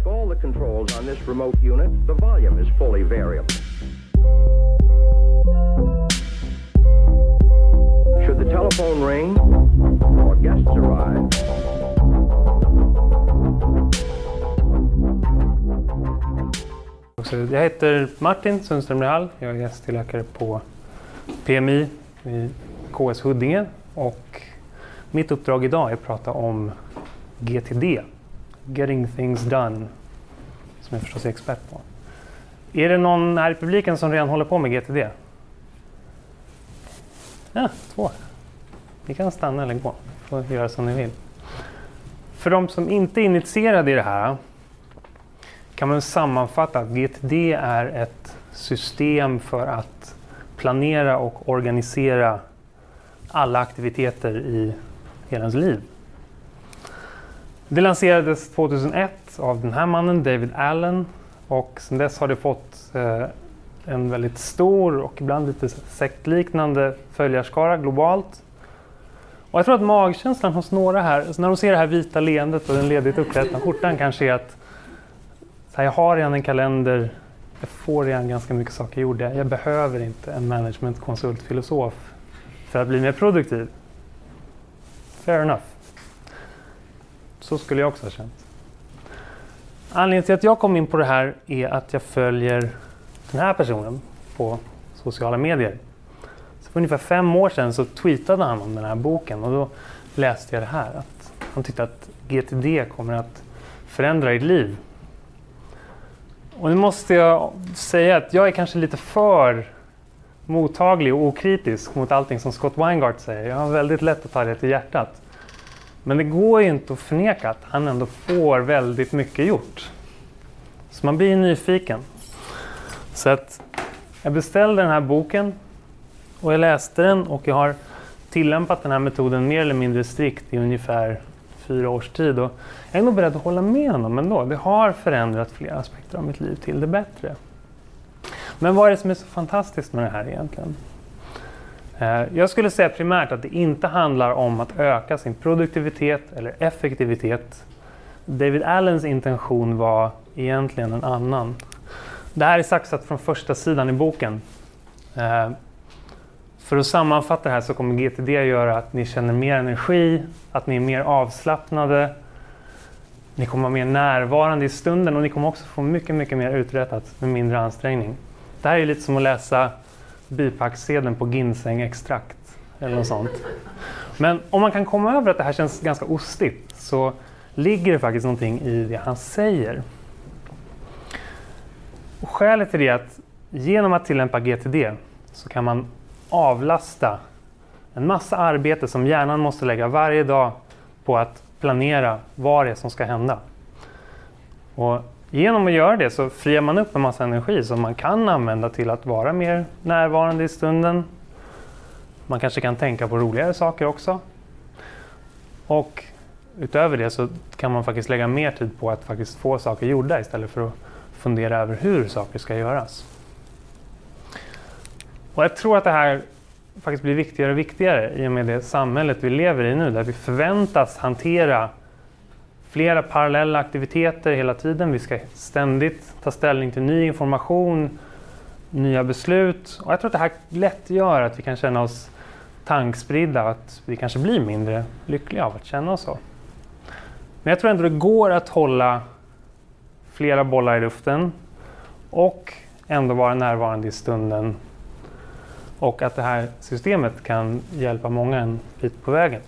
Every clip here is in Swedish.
Like all the controls on this remote unit, the volume is fully variable. Should the telephone ring or guests arrive, Jag heter Martin Sundström Rehall. Jag är gästläkare på PMI i KS Huddinge och mitt uppdrag idag är att prata om GTD, Getting Things Done, som jag förstås är expert på. Är det någon här i publiken som redan håller på med GTD? Ja, två. Ni kan stanna eller gå. får göra som ni vill. För de som inte är initierade i det här kan man sammanfatta att GTD är ett system för att planera och organisera alla aktiviteter i hela ens liv. Det lanserades 2001 av den här mannen, David Allen, och sedan dess har det fått eh, en väldigt stor och ibland lite sektliknande följarskara globalt. Och jag tror att magkänslan hos några här, alltså när de ser det här vita leendet och den ledigt uppklädda skjortan kanske är att här, jag har redan en kalender, jag får redan ganska mycket saker gjorda. Jag behöver inte en managementkonsultfilosof för att bli mer produktiv. Fair enough. Så skulle jag också ha känt. Anledningen till att jag kom in på det här är att jag följer den här personen på sociala medier. Så för ungefär fem år sedan så tweetade han om den här boken och då läste jag det här. Att han tyckte att GTD kommer att förändra ditt liv. Och nu måste jag säga att jag är kanske lite för mottaglig och okritisk mot allting som Scott Weingart säger. Jag har väldigt lätt att ta det till hjärtat. Men det går ju inte att förneka att han ändå får väldigt mycket gjort. Så man blir nyfiken. Så att jag beställde den här boken och jag läste den och jag har tillämpat den här metoden mer eller mindre strikt i ungefär fyra års tid. Och jag är nog beredd att hålla med honom ändå. Det har förändrat flera aspekter av mitt liv till det bättre. Men vad är det som är så fantastiskt med det här egentligen? Eh, jag skulle säga primärt att det inte handlar om att öka sin produktivitet eller effektivitet. David Allens intention var egentligen en annan. Det här är saxat från första sidan i boken. Eh, för att sammanfatta det här så kommer GTD göra att ni känner mer energi, att ni är mer avslappnade, ni kommer vara mer närvarande i stunden och ni kommer också få mycket, mycket mer uträttat med mindre ansträngning. Det här är lite som att läsa bipacksedeln på ginsengextrakt eller något sånt. Men om man kan komma över att det här känns ganska ostigt så ligger det faktiskt någonting i det han säger. Och skälet till det är att genom att tillämpa GTD så kan man avlasta en massa arbete som hjärnan måste lägga varje dag på att planera vad det är som ska hända. Och genom att göra det så friar man upp en massa energi som man kan använda till att vara mer närvarande i stunden. Man kanske kan tänka på roligare saker också. Och utöver det så kan man faktiskt lägga mer tid på att faktiskt få saker gjorda istället för att fundera över hur saker ska göras. Och jag tror att det här faktiskt blir viktigare och viktigare i och med det samhället vi lever i nu där vi förväntas hantera flera parallella aktiviteter hela tiden. Vi ska ständigt ta ställning till ny information, nya beslut. Och jag tror att det här lätt gör att vi kan känna oss tankspridda och att vi kanske blir mindre lyckliga av att känna oss så. Men jag tror ändå det går att hålla flera bollar i luften och ändå vara närvarande i stunden och att det här systemet kan hjälpa många en bit på vägen.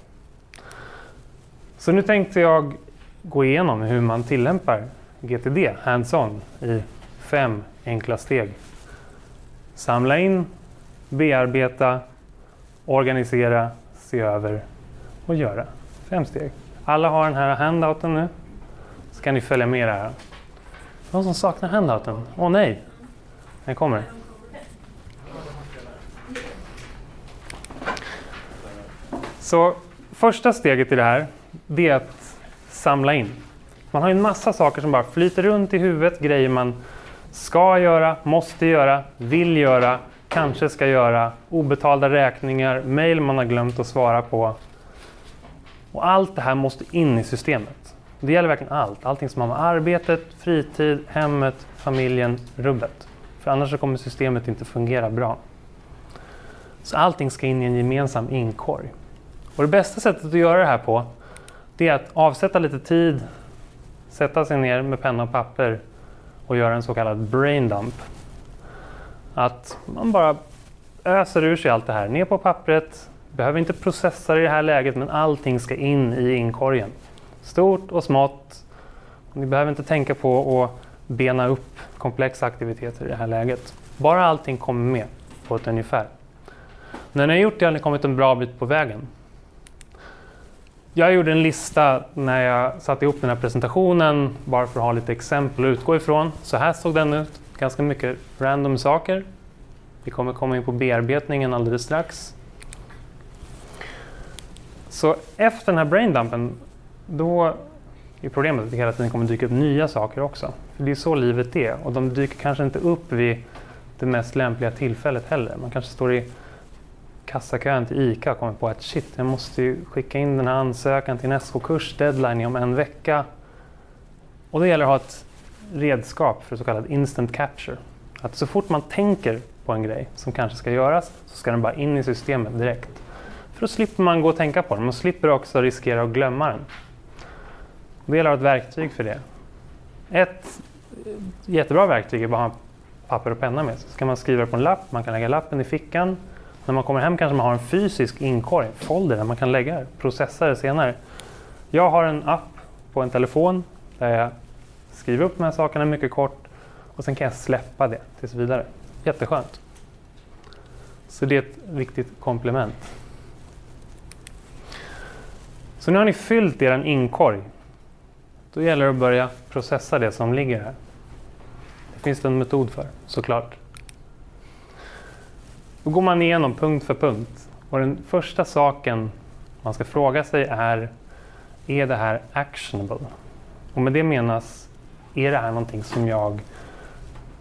Så nu tänkte jag gå igenom hur man tillämpar GTD hands-on i fem enkla steg. Samla in, bearbeta, organisera, se över och göra. Fem steg. Alla har den här handouten nu. Så kan ni följa med här. Någon som saknar handouten? Åh oh, nej! Den kommer. Så första steget i det här, det är att samla in. Man har en massa saker som bara flyter runt i huvudet, grejer man ska göra, måste göra, vill göra, kanske ska göra, obetalda räkningar, mejl man har glömt att svara på. Och allt det här måste in i systemet. Det gäller verkligen allt. Allting som har med arbetet, fritid, hemmet, familjen, rubbet. För annars så kommer systemet inte fungera bra. Så allting ska in i en gemensam inkorg. Och det bästa sättet att göra det här på det är att avsätta lite tid, sätta sig ner med penna och papper och göra en så kallad brain dump. Att man bara öser ur sig allt det här ner på pappret, behöver inte processa det i det här läget men allting ska in i inkorgen. Stort och smått. Ni behöver inte tänka på att bena upp komplexa aktiviteter i det här läget. Bara allting kommer med på ett ungefär. När ni har gjort det har ni kommit en bra bit på vägen. Jag gjorde en lista när jag satte ihop den här presentationen bara för att ha lite exempel att utgå ifrån. Så här såg den ut. Ganska mycket random saker. Vi kommer komma in på bearbetningen alldeles strax. Så efter den här braindumpen, då är problemet att det hela tiden kommer dyka upp nya saker också. För det är så livet är och de dyker kanske inte upp vid det mest lämpliga tillfället heller. Man kanske står i kassakön till ICA och kommer på att shit, jag måste ju skicka in den här ansökan till en SK-kurs, deadline om en vecka. Och då gäller det att ha ett redskap för så kallad instant capture. Att så fort man tänker på en grej som kanske ska göras så ska den bara in i systemet direkt. För då slipper man gå och tänka på den. Man slipper också riskera att glömma den. Det gäller att ha ett verktyg för det. Ett eh, jättebra verktyg är bara att ha papper och penna med sig. Så kan man skriva det på en lapp, man kan lägga lappen i fickan. När man kommer hem kanske man har en fysisk inkorg, folder där man kan lägga det, processa det senare. Jag har en app på en telefon där jag skriver upp de här sakerna mycket kort och sen kan jag släppa det tills vidare. Jätteskönt. Så det är ett viktigt komplement. Så nu har ni fyllt er inkorg. Då gäller det att börja processa det som ligger här. Det finns det en metod för, såklart. Då går man igenom punkt för punkt. Och den första saken man ska fråga sig är, är det här actionable? Och med det menas, är det här någonting som jag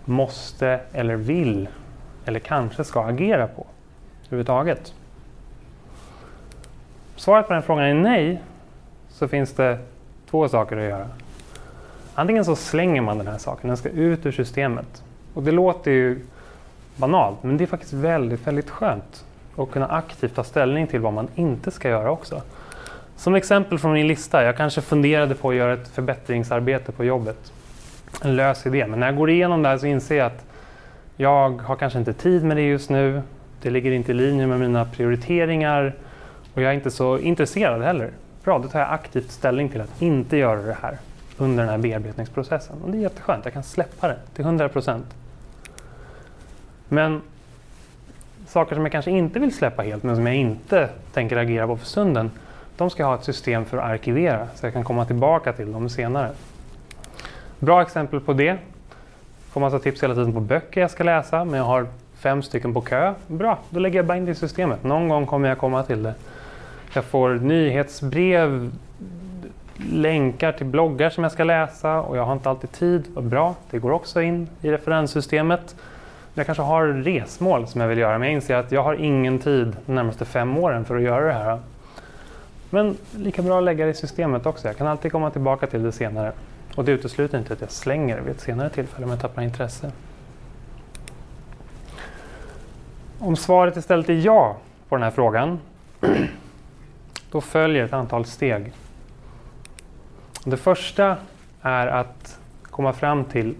måste eller vill eller kanske ska agera på överhuvudtaget? Svaret på den frågan är nej, så finns det två saker att göra. Antingen så slänger man den här saken, den ska ut ur systemet. Och det låter ju banalt, men det är faktiskt väldigt, väldigt skönt att kunna aktivt ta ställning till vad man inte ska göra också. Som exempel från min lista, jag kanske funderade på att göra ett förbättringsarbete på jobbet. En lös idé, men när jag går igenom det här så inser jag att jag har kanske inte tid med det just nu. Det ligger inte i linje med mina prioriteringar och jag är inte så intresserad heller. Bra, då tar jag aktivt ställning till att inte göra det här under den här bearbetningsprocessen. Och det är jätteskönt, jag kan släppa det till 100 procent. Men saker som jag kanske inte vill släppa helt, men som jag inte tänker agera på för stunden, de ska jag ha ett system för att arkivera, så jag kan komma tillbaka till dem senare. Bra exempel på det. Får massa tips hela tiden på böcker jag ska läsa, men jag har fem stycken på kö. Bra, då lägger jag bara in det i systemet. Någon gång kommer jag komma till det. Jag får nyhetsbrev, länkar till bloggar som jag ska läsa och jag har inte alltid tid. Bra, det går också in i referenssystemet. Jag kanske har resmål som jag vill göra, men jag inser att jag har ingen tid de närmaste fem åren för att göra det här. Men lika bra att lägga det i systemet också. Jag kan alltid komma tillbaka till det senare. Och det utesluter inte att jag slänger det vid ett senare tillfälle om jag tappar intresse. Om svaret istället är ja på den här frågan, då följer ett antal steg. Det första är att komma fram till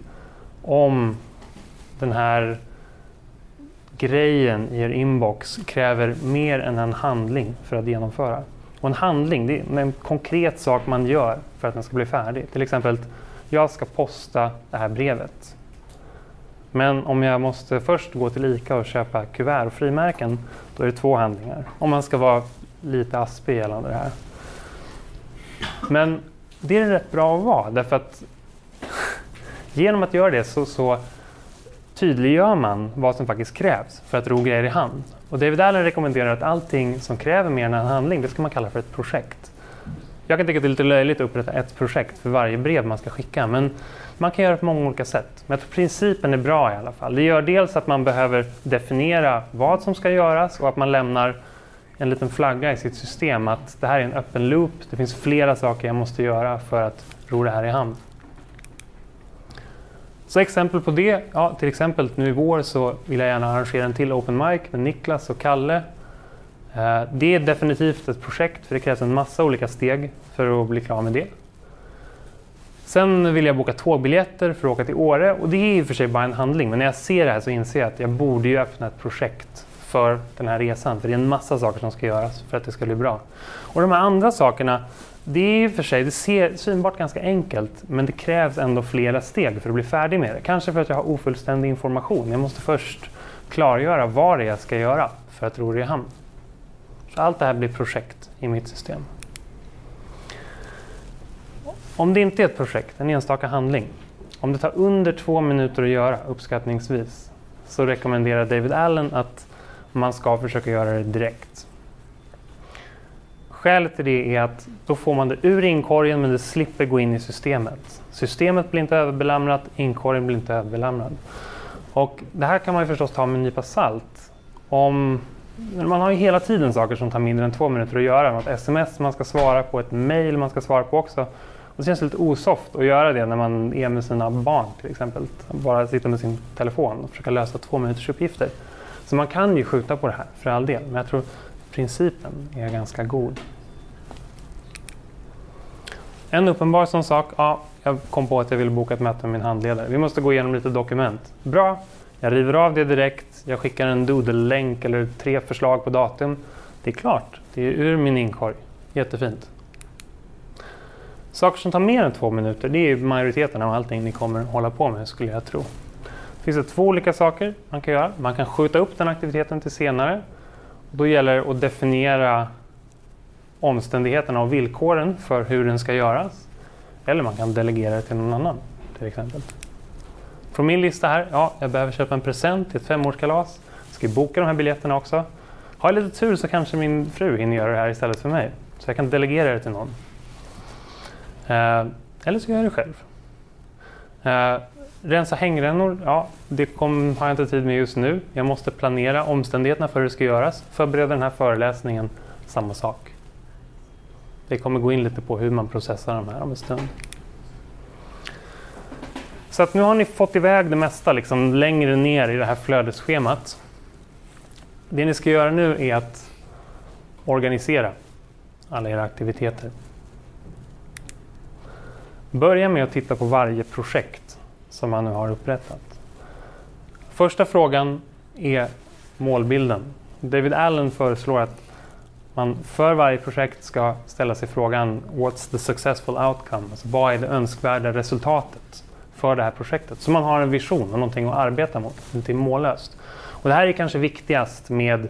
om den här grejen i er inbox kräver mer än en handling för att genomföra. Och en handling, det är en konkret sak man gör för att den ska bli färdig. Till exempel, jag ska posta det här brevet. Men om jag måste först gå till ICA och köpa kuvert och frimärken, då är det två handlingar. Om man ska vara lite aspig gällande det här. Men det är rätt bra att vara, därför att genom att göra det så, så tydliggör man vad som faktiskt krävs för att ro grejer i hamn. Och David Allen rekommenderar att allting som kräver mer än en handling, det ska man kalla för ett projekt. Jag kan tycka att det är lite löjligt att upprätta ett projekt för varje brev man ska skicka, men man kan göra det på många olika sätt. Men jag tror principen är bra i alla fall. Det gör dels att man behöver definiera vad som ska göras och att man lämnar en liten flagga i sitt system att det här är en öppen loop. Det finns flera saker jag måste göra för att ro det här i hamn. Så exempel på det, ja, till exempel nu i vår så vill jag gärna arrangera en till Open Mic med Niklas och Kalle. Eh, det är definitivt ett projekt för det krävs en massa olika steg för att bli klar med det. Sen vill jag boka tågbiljetter för att åka till Åre och det är i och för sig bara en handling men när jag ser det här så inser jag att jag borde ju öppna ett projekt för den här resan för det är en massa saker som ska göras för att det ska bli bra. Och de här andra sakerna det är i och för sig, det ser synbart ganska enkelt, men det krävs ändå flera steg för att bli färdig med det. Kanske för att jag har ofullständig information. Jag måste först klargöra vad det är jag ska göra för att ro det i hamn. Så allt det här blir projekt i mitt system. Om det inte är ett projekt, en enstaka handling, om det tar under två minuter att göra, uppskattningsvis, så rekommenderar David Allen att man ska försöka göra det direkt. Skälet till det är att då får man det ur inkorgen men det slipper gå in i systemet. Systemet blir inte överbelamrat, inkorgen blir inte överbelamrad. Och det här kan man ju förstås ta med en nypa salt. Om, man har ju hela tiden saker som tar mindre än två minuter att göra. Något sms man ska svara på, ett mail man ska svara på också. Och det känns lite osoft att göra det när man är med sina barn till exempel. Bara sitta med sin telefon och försöka lösa två minuters uppgifter. Så man kan ju skjuta på det här för all del. Men jag tror principen är ganska god. En uppenbar sån sak, ja, jag kom på att jag ville boka ett möte med min handledare. Vi måste gå igenom lite dokument. Bra, jag river av det direkt. Jag skickar en doodle-länk eller tre förslag på datum. Det är klart, det är ur min inkorg. Jättefint. Saker som tar mer än två minuter, det är majoriteten av allting ni kommer hålla på med skulle jag tro. Det finns det två olika saker man kan göra. Man kan skjuta upp den aktiviteten till senare. Då gäller det att definiera omständigheterna och villkoren för hur den ska göras. Eller man kan delegera det till någon annan till exempel. Från min lista här, ja, jag behöver köpa en present till ett femårskalas. Ska boka de här biljetterna också. Har jag lite tur så kanske min fru hinner göra det här istället för mig. Så jag kan delegera det till någon. Eh, eller så gör jag det själv. Eh, rensa hängrännor, ja, det kom, har jag inte tid med just nu. Jag måste planera omständigheterna för hur det ska göras. Förbereda den här föreläsningen, samma sak. Vi kommer gå in lite på hur man processar de här om en stund. Så att nu har ni fått iväg det mesta liksom längre ner i det här flödesschemat. Det ni ska göra nu är att organisera alla era aktiviteter. Börja med att titta på varje projekt som man nu har upprättat. Första frågan är målbilden. David Allen föreslår att man för varje projekt ska ställa sig frågan What's the successful outcome? Alltså, vad är det önskvärda resultatet för det här projektet? Så man har en vision och någonting att arbeta mot, inte mållöst. Och det här är kanske viktigast med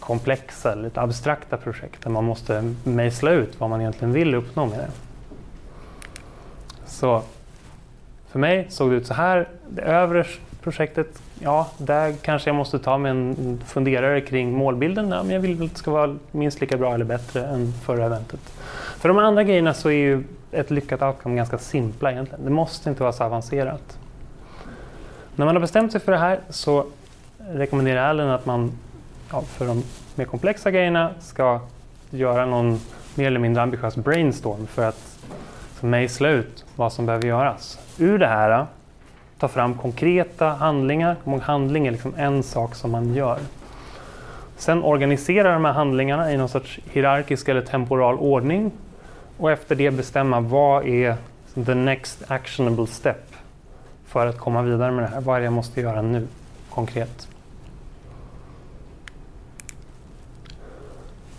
komplexa, lite abstrakta projekt där man måste mejsla ut vad man egentligen vill uppnå med det. Så för mig såg det ut så här. Det övre projektet, ja, där kanske jag måste ta mig en funderare kring målbilden. Ja, men jag vill att det ska vara minst lika bra eller bättre än förra eventet. För de andra grejerna så är ju ett lyckat outcome ganska simpla egentligen. Det måste inte vara så avancerat. När man har bestämt sig för det här så rekommenderar Allen att man ja, för de mer komplexa grejerna ska göra någon mer eller mindre ambitiös brainstorm för att mejsla ut vad som behöver göras. Ur det här ta fram konkreta handlingar. Handling är liksom en sak som man gör. Sen organisera de här handlingarna i någon sorts hierarkisk eller temporal ordning och efter det bestämma vad är the next actionable step för att komma vidare med det här. Vad är det jag måste göra nu konkret?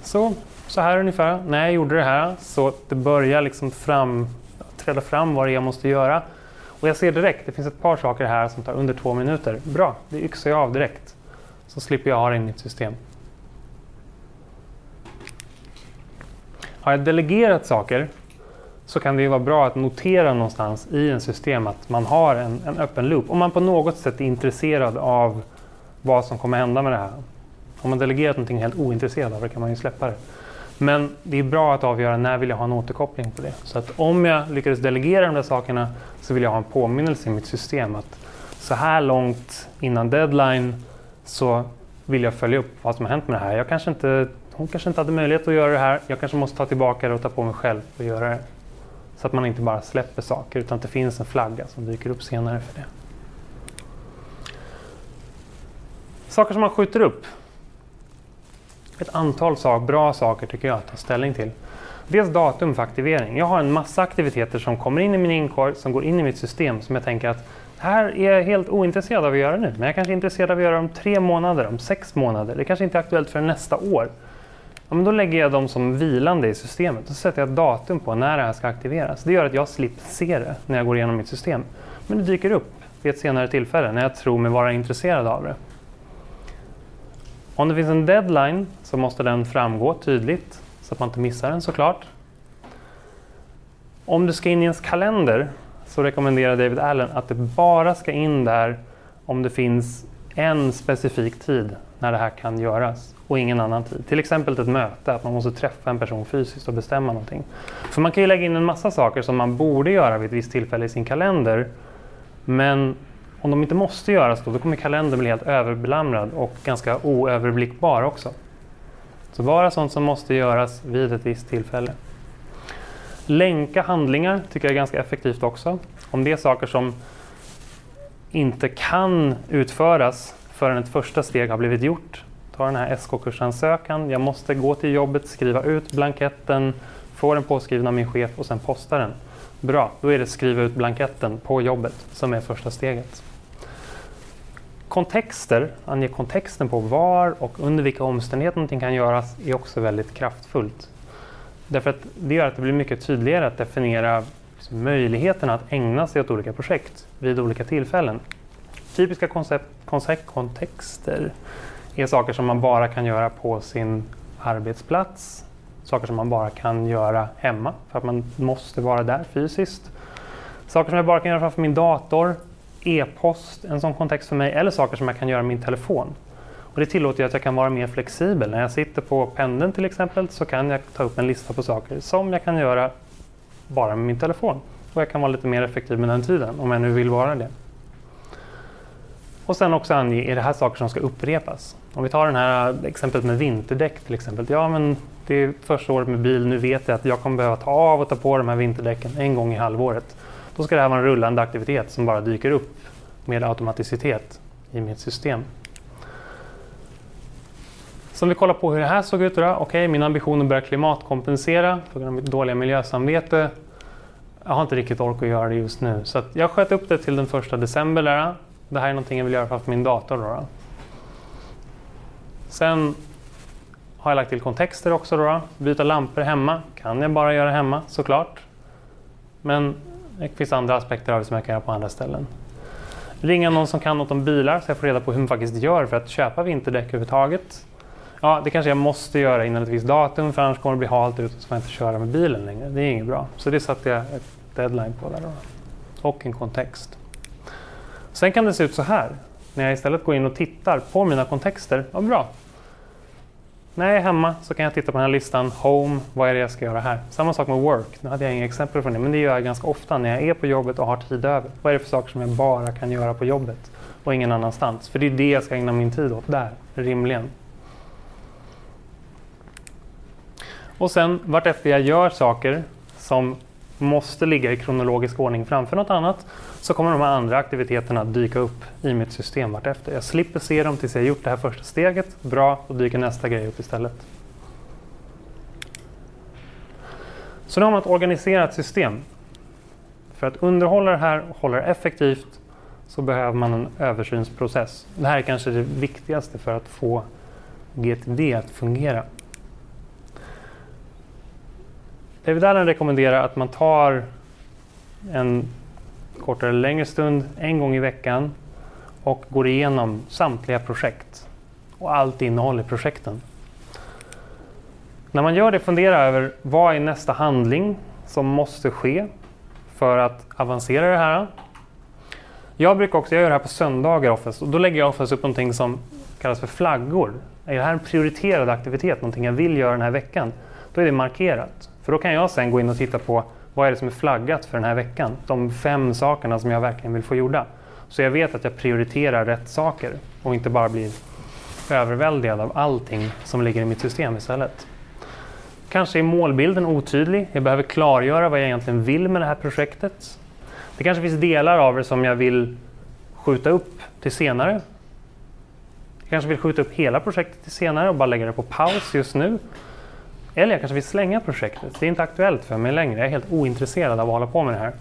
Så, så här ungefär. När jag gjorde det här så det börjar liksom fram, träda fram vad det är jag måste göra. Och jag ser direkt, det finns ett par saker här som tar under två minuter. Bra, det yxar jag av direkt. Så slipper jag ha det i mitt system. Har jag delegerat saker så kan det ju vara bra att notera någonstans i en system att man har en, en öppen loop. Om man på något sätt är intresserad av vad som kommer hända med det här. Om man delegerat någonting helt ointresserad av det kan man ju släppa det. Men det är bra att avgöra när vill jag ha en återkoppling på det. Så att om jag lyckades delegera de där sakerna så vill jag ha en påminnelse i mitt system att så här långt innan deadline så vill jag följa upp vad som har hänt med det här. Jag kanske inte hon kanske inte hade möjlighet att göra det här. Jag kanske måste ta tillbaka det och ta på mig själv och göra det. Så att man inte bara släpper saker utan att det finns en flagga som dyker upp senare för det. Saker som man skjuter upp. Ett antal sak, bra saker tycker jag att ta ställning till. Dels datum för aktivering. Jag har en massa aktiviteter som kommer in i min inkorg, som går in i mitt system som jag tänker att här är jag helt ointresserad av att göra nu, men jag kanske är intresserad av att göra om tre månader, om sex månader. Det kanske inte är aktuellt för nästa år. Ja, men då lägger jag dem som vilande i systemet och så sätter jag ett datum på när det här ska aktiveras. Det gör att jag slipper se det när jag går igenom mitt system. Men det dyker upp vid ett senare tillfälle när jag tror mig vara intresserad av det. Om det finns en deadline så måste den framgå tydligt så att man inte missar den såklart. Om du ska in i ens kalender så rekommenderar David Allen att det bara ska in där om det finns en specifik tid när det här kan göras och ingen annan tid. Till exempel ett möte, att man måste träffa en person fysiskt och bestämma någonting. För man kan ju lägga in en massa saker som man borde göra vid ett visst tillfälle i sin kalender. Men om de inte måste göras då, då kommer kalendern bli helt överbelamrad och ganska oöverblickbar också. Så bara sånt som måste göras vid ett visst tillfälle. Länka handlingar tycker jag är ganska effektivt också. Om det är saker som inte kan utföras förrän ett första steg har blivit gjort. Ta den här SK-kursansökan. Jag måste gå till jobbet, skriva ut blanketten, få den påskriven av min chef och sen posta den. Bra, då är det skriva ut blanketten på jobbet som är första steget. Kontexter, ange kontexten på var och under vilka omständigheter någonting kan göras är också väldigt kraftfullt. Därför att det gör att det blir mycket tydligare att definiera möjligheterna att ägna sig åt olika projekt vid olika tillfällen. Typiska koncept, koncept, kontexter är saker som man bara kan göra på sin arbetsplats, saker som man bara kan göra hemma för att man måste vara där fysiskt. Saker som jag bara kan göra framför min dator, e-post, en sån kontext för mig, eller saker som jag kan göra med min telefon. Och det tillåter att jag kan vara mer flexibel. När jag sitter på pendeln till exempel så kan jag ta upp en lista på saker som jag kan göra bara med min telefon. Och jag kan vara lite mer effektiv med den tiden om jag nu vill vara det. Och sen också ange, är det här saker som ska upprepas? Om vi tar det här exemplet med vinterdäck till exempel. Ja, men det är första året med bil, nu vet jag att jag kommer behöva ta av och ta på de här vinterdäcken en gång i halvåret. Då ska det här vara en rullande aktivitet som bara dyker upp med automaticitet i mitt system. Så om vi kollar på hur det här såg ut. Okej, okay, min ambition är att börja klimatkompensera på grund av mitt dåliga miljösamvete. Jag har inte riktigt ork att göra det just nu. Så jag sköt upp det till den första december. Där. Det här är någonting jag vill göra framför min dator. Då. Sen har jag lagt till kontexter också. Då, Byta lampor hemma kan jag bara göra hemma såklart. Men det finns andra aspekter av det som jag kan göra på andra ställen. Ringa någon som kan något om bilar så jag får reda på hur man faktiskt gör för att köpa vinterdäck överhuvudtaget. Ja, det kanske jag måste göra innan ett visst datum för annars kommer det bli halt ute så får jag inte köra med bilen längre. Det är inget bra. Så det satte jag ett deadline på där då. Och en kontext. Sen kan det se ut så här. När jag istället går in och tittar på mina kontexter. Ja, bra. När jag är hemma så kan jag titta på den här listan. Home, vad är det jag ska göra här? Samma sak med work. Nu hade jag inga exempel från det, men det gör jag ganska ofta när jag är på jobbet och har tid över. Vad är det för saker som jag bara kan göra på jobbet och ingen annanstans? För det är det jag ska ägna min tid åt där, rimligen. Och sen vartefter jag gör saker som måste ligga i kronologisk ordning framför något annat så kommer de här andra aktiviteterna dyka upp i mitt system vartefter. Jag slipper se dem tills jag gjort det här första steget. Bra, då dyker nästa grej upp istället. Så nu har man ett organiserat system. För att underhålla det här och hålla det effektivt så behöver man en översynsprocess. Det här är kanske det viktigaste för att få GTD att fungera. David Allen rekommenderar att man tar en kortare eller längre stund en gång i veckan och går igenom samtliga projekt och allt innehåll i projekten. När man gör det, fundera över vad är nästa handling som måste ske för att avancera det här. Jag brukar också, jag gör det här på söndagar oftast och då lägger jag oftast upp någonting som kallas för flaggor. Är det här en prioriterad aktivitet, någonting jag vill göra den här veckan? Då är det markerat. För då kan jag sen gå in och titta på vad är det som är flaggat för den här veckan? De fem sakerna som jag verkligen vill få gjorda. Så jag vet att jag prioriterar rätt saker och inte bara blir överväldigad av allting som ligger i mitt system istället. Kanske är målbilden otydlig. Jag behöver klargöra vad jag egentligen vill med det här projektet. Det kanske finns delar av det som jag vill skjuta upp till senare. Jag kanske vill skjuta upp hela projektet till senare och bara lägga det på paus just nu. Eller jag kanske vill slänga projektet. Det är inte aktuellt för mig längre. Jag är helt ointresserad av att hålla på med det här.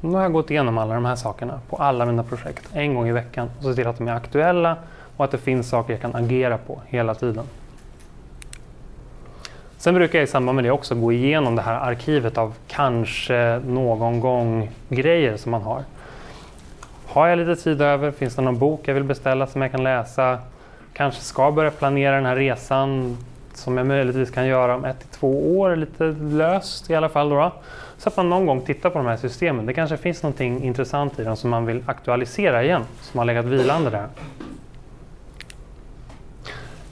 Nu har jag gått igenom alla de här sakerna på alla mina projekt en gång i veckan och sett till att de är aktuella och att det finns saker jag kan agera på hela tiden. Sen brukar jag i samband med det också gå igenom det här arkivet av kanske någon gång grejer som man har. Har jag lite tid över? Finns det någon bok jag vill beställa som jag kan läsa? Kanske ska börja planera den här resan som jag möjligtvis kan göra om ett till två år, lite löst i alla fall. Då, Så att man någon gång tittar på de här systemen. Det kanske finns någonting intressant i dem som man vill aktualisera igen, som har legat vilande där.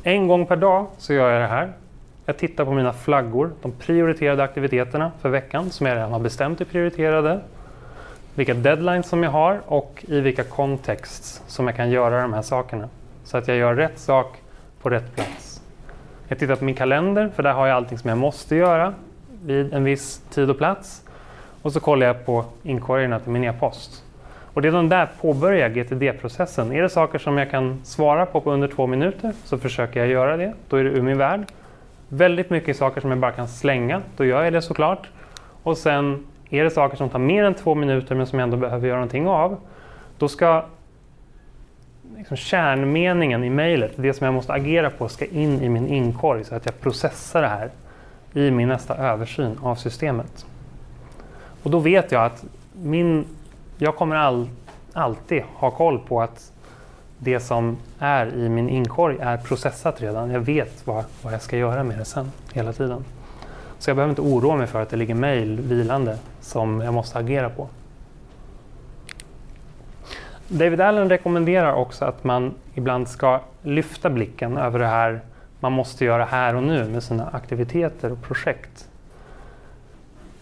En gång per dag så gör jag det här. Jag tittar på mina flaggor, de prioriterade aktiviteterna för veckan som jag redan har bestämt är prioriterade. Vilka deadlines som jag har och i vilka kontext som jag kan göra de här sakerna. Så att jag gör rätt sak på rätt plats. Jag tittar på min kalender för där har jag allting som jag måste göra vid en viss tid och plats. Och så kollar jag på inkorgarna till min e-post. Och redan där påbörjar GTD-processen. Är det saker som jag kan svara på på under två minuter så försöker jag göra det. Då är det ur min värld. Väldigt mycket saker som jag bara kan slänga, då gör jag det såklart. Och sen är det saker som tar mer än två minuter men som jag ändå behöver göra någonting av, då ska liksom kärnmeningen i mejlet, det som jag måste agera på, ska in i min inkorg så att jag processar det här i min nästa översyn av systemet. Och då vet jag att min, jag kommer all, alltid ha koll på att det som är i min inkorg är processat redan. Jag vet vad, vad jag ska göra med det sen hela tiden. Så jag behöver inte oroa mig för att det ligger mejl vilande som jag måste agera på. David Allen rekommenderar också att man ibland ska lyfta blicken över det här man måste göra här och nu med sina aktiviteter och projekt.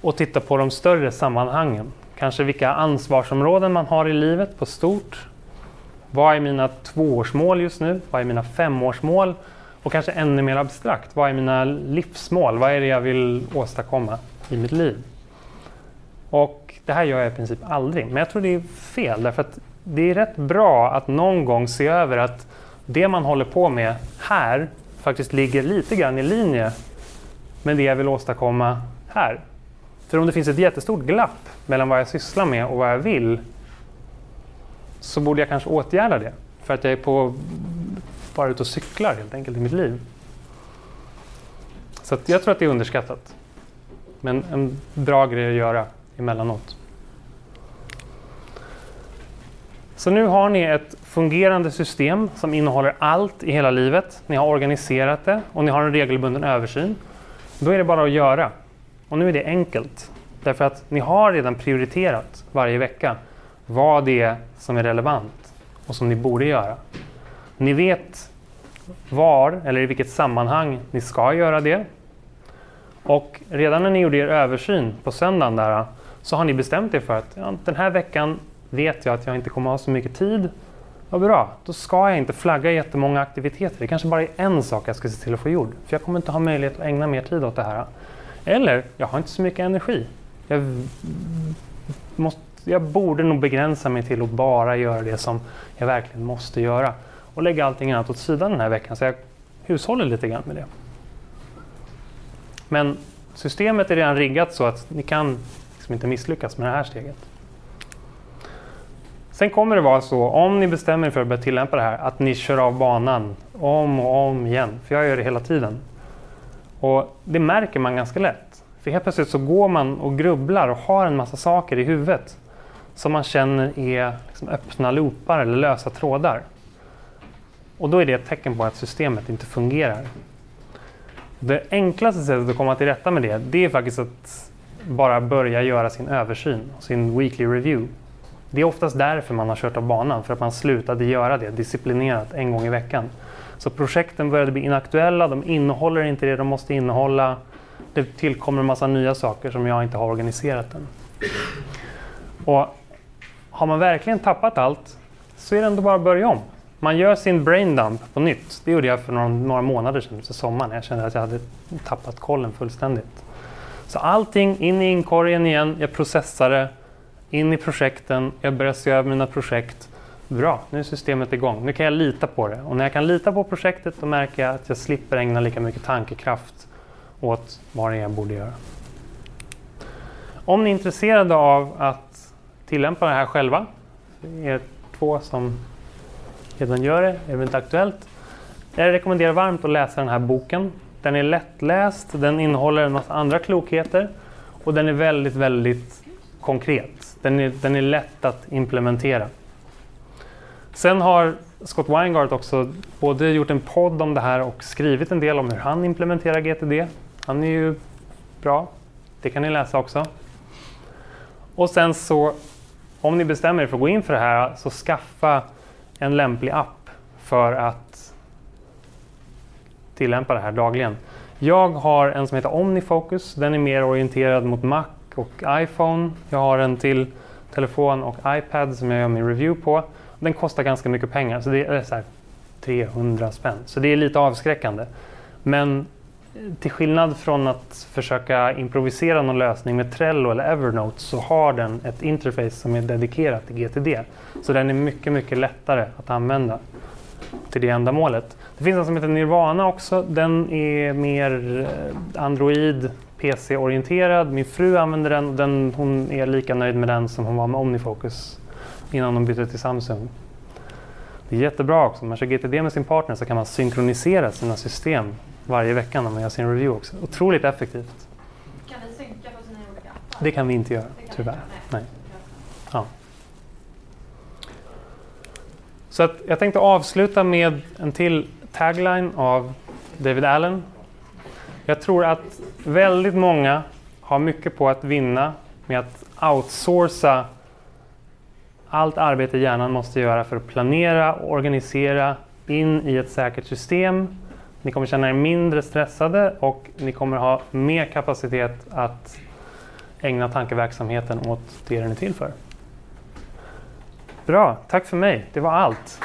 Och titta på de större sammanhangen. Kanske vilka ansvarsområden man har i livet på stort vad är mina tvåårsmål just nu? Vad är mina femårsmål? Och kanske ännu mer abstrakt, vad är mina livsmål? Vad är det jag vill åstadkomma i mitt liv? Och det här gör jag i princip aldrig, men jag tror det är fel därför att det är rätt bra att någon gång se över att det man håller på med här faktiskt ligger lite grann i linje med det jag vill åstadkomma här. För om det finns ett jättestort glapp mellan vad jag sysslar med och vad jag vill så borde jag kanske åtgärda det. För att jag är på, bara ute och cyklar helt enkelt i mitt liv. Så jag tror att det är underskattat. Men en bra grej att göra emellanåt. Så nu har ni ett fungerande system som innehåller allt i hela livet. Ni har organiserat det och ni har en regelbunden översyn. Då är det bara att göra. Och nu är det enkelt. Därför att ni har redan prioriterat varje vecka vad det är som är relevant och som ni borde göra. Ni vet var eller i vilket sammanhang ni ska göra det. Och redan när ni gjorde er översyn på söndagen där, så har ni bestämt er för att ja, den här veckan vet jag att jag inte kommer ha så mycket tid. Vad bra, då ska jag inte flagga jättemånga aktiviteter. Det kanske bara är en sak jag ska se till att få gjord. För jag kommer inte ha möjlighet att ägna mer tid åt det här. Eller, jag har inte så mycket energi. Jag måste jag borde nog begränsa mig till att bara göra det som jag verkligen måste göra. Och lägga allting annat åt sidan den här veckan så jag hushåller lite grann med det. Men systemet är redan riggat så att ni kan liksom inte misslyckas med det här steget. Sen kommer det vara så, om ni bestämmer er för att börja tillämpa det här, att ni kör av banan om och om igen. För jag gör det hela tiden. Och det märker man ganska lätt. För helt plötsligt så går man och grubblar och har en massa saker i huvudet som man känner är liksom öppna loopar eller lösa trådar. Och då är det ett tecken på att systemet inte fungerar. Det enklaste sättet att komma till rätta med det, det är faktiskt att bara börja göra sin översyn, sin weekly review. Det är oftast därför man har kört av banan, för att man slutade göra det disciplinerat en gång i veckan. Så projekten började bli inaktuella, de innehåller inte det de måste innehålla. Det tillkommer en massa nya saker som jag inte har organiserat än. Och har man verkligen tappat allt så är det ändå bara att börja om. man gör sin braindump på nytt. Det gjorde jag för några, några månader sedan, efter sommaren. Jag kände att jag hade tappat kollen fullständigt. Så allting in i inkorgen igen, jag processar det, in i projekten, jag börjar se över mina projekt. Bra, nu är systemet igång. Nu kan jag lita på det. Och när jag kan lita på projektet då märker jag att jag slipper ägna lika mycket tankekraft åt vad det är jag borde göra. Om ni är intresserade av att tillämpa det här själva, er två som redan gör det, är det inte aktuellt. Jag rekommenderar varmt att läsa den här boken. Den är lättläst, den innehåller en massa andra klokheter och den är väldigt, väldigt konkret. Den är, den är lätt att implementera. Sen har Scott Weingart också både gjort en podd om det här och skrivit en del om hur han implementerar GTD. Han är ju bra. Det kan ni läsa också. Och sen så, om ni bestämmer er för att gå in för det här, så skaffa en lämplig app för att tillämpa det här dagligen. Jag har en som heter OmniFocus. Den är mer orienterad mot Mac och iPhone. Jag har en till telefon och iPad som jag gör min review på. Den kostar ganska mycket pengar, så det är så 300 spänn. Så det är lite avskräckande. Men eh, till skillnad från att försöka improvisera någon lösning med Trello eller Evernote så har den ett interface som är dedikerat till GTD. Så den är mycket, mycket lättare att använda till det ändamålet. Det finns en som heter Nirvana också. Den är mer eh, Android, PC-orienterad. Min fru använder den och den, hon är lika nöjd med den som hon var med OmniFocus innan de bytte till Samsung. Det är jättebra också. Om man kör GTD med sin partner så kan man synkronisera sina system varje vecka när man gör sin review också. Otroligt effektivt. Kan vi synka på sina olika appar? Det kan vi inte göra, tyvärr. inte, Nej. Ja. Så att jag tänkte avsluta med en till tagline av David Allen. Jag tror att väldigt många har mycket på att vinna med att outsourca allt arbete hjärnan måste göra för att planera och organisera in i ett säkert system. Ni kommer känna er mindre stressade och ni kommer ha mer kapacitet att ägna tankeverksamheten åt det den är till för. Bra, tack för mig. Det var allt.